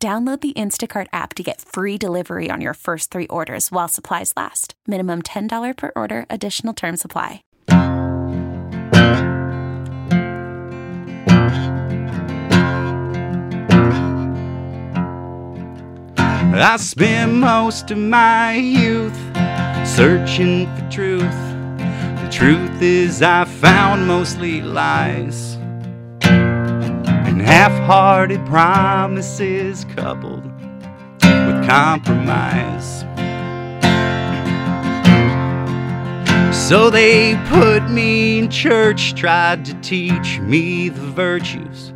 Download the Instacart app to get free delivery on your first three orders while supplies last. Minimum $10 per order, additional term supply. I spent most of my youth searching for truth. The truth is, I found mostly lies and half hearted promises coupled with compromise. So they put me in church, tried to teach me the virtues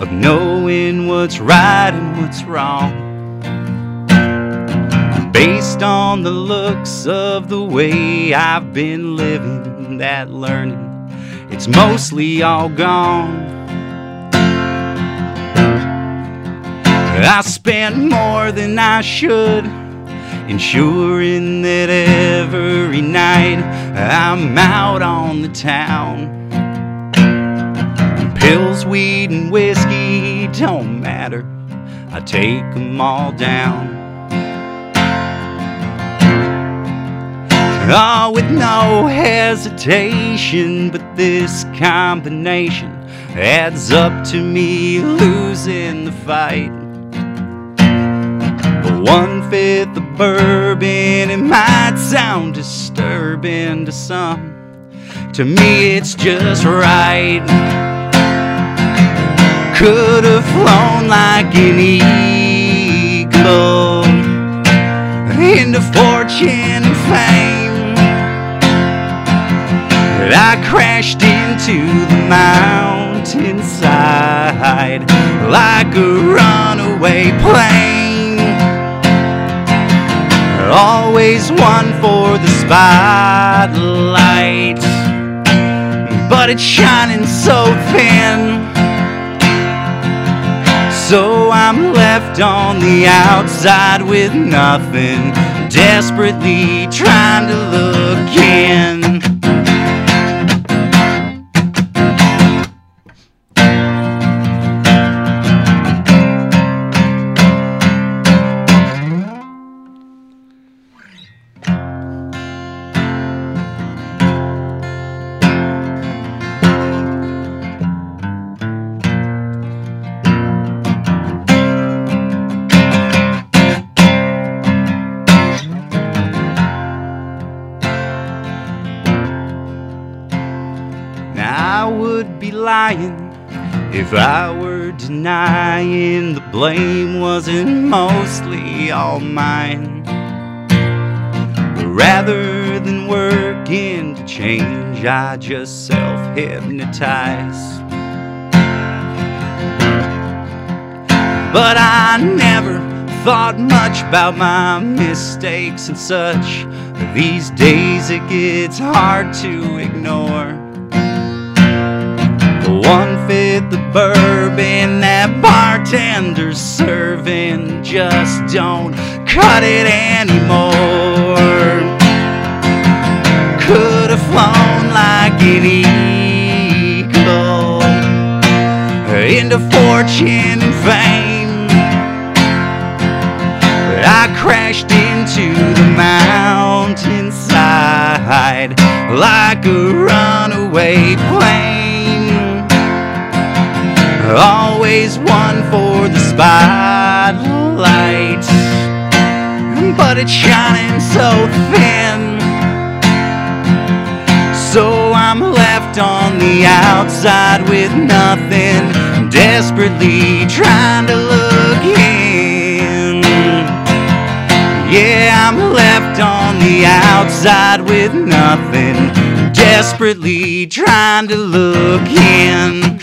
of knowing what's right and what's wrong. Based on the looks of the way I've been living, that learning, it's mostly all gone. I spent more than I should, ensuring that every night I'm out on the town. Pills, weed, and whiskey don't matter, I take them all down. Oh, with no hesitation, but this combination adds up to me losing the fight. One fifth of bourbon, it might sound disturbing to some. To me, it's just right. Could have flown like an eagle into fortune and fame. But I crashed into the mountainside like a runaway plane. Always one for the spotlight, but it's shining so thin. So I'm left on the outside with nothing, desperately trying to look in. Lying if I were denying the blame wasn't mostly all mine. But rather than working to change, I just self hypnotize. But I never thought much about my mistakes and such. These days it gets hard to ignore. Fifth the bourbon that bartender's serving just don't cut it anymore. Could have flown like an eagle into fortune and fame. But I crashed into the mountainside like a runaway plane. Always one for the spotlight, but it's shining so thin. So I'm left on the outside with nothing, desperately trying to look in. Yeah, I'm left on the outside with nothing, desperately trying to look in.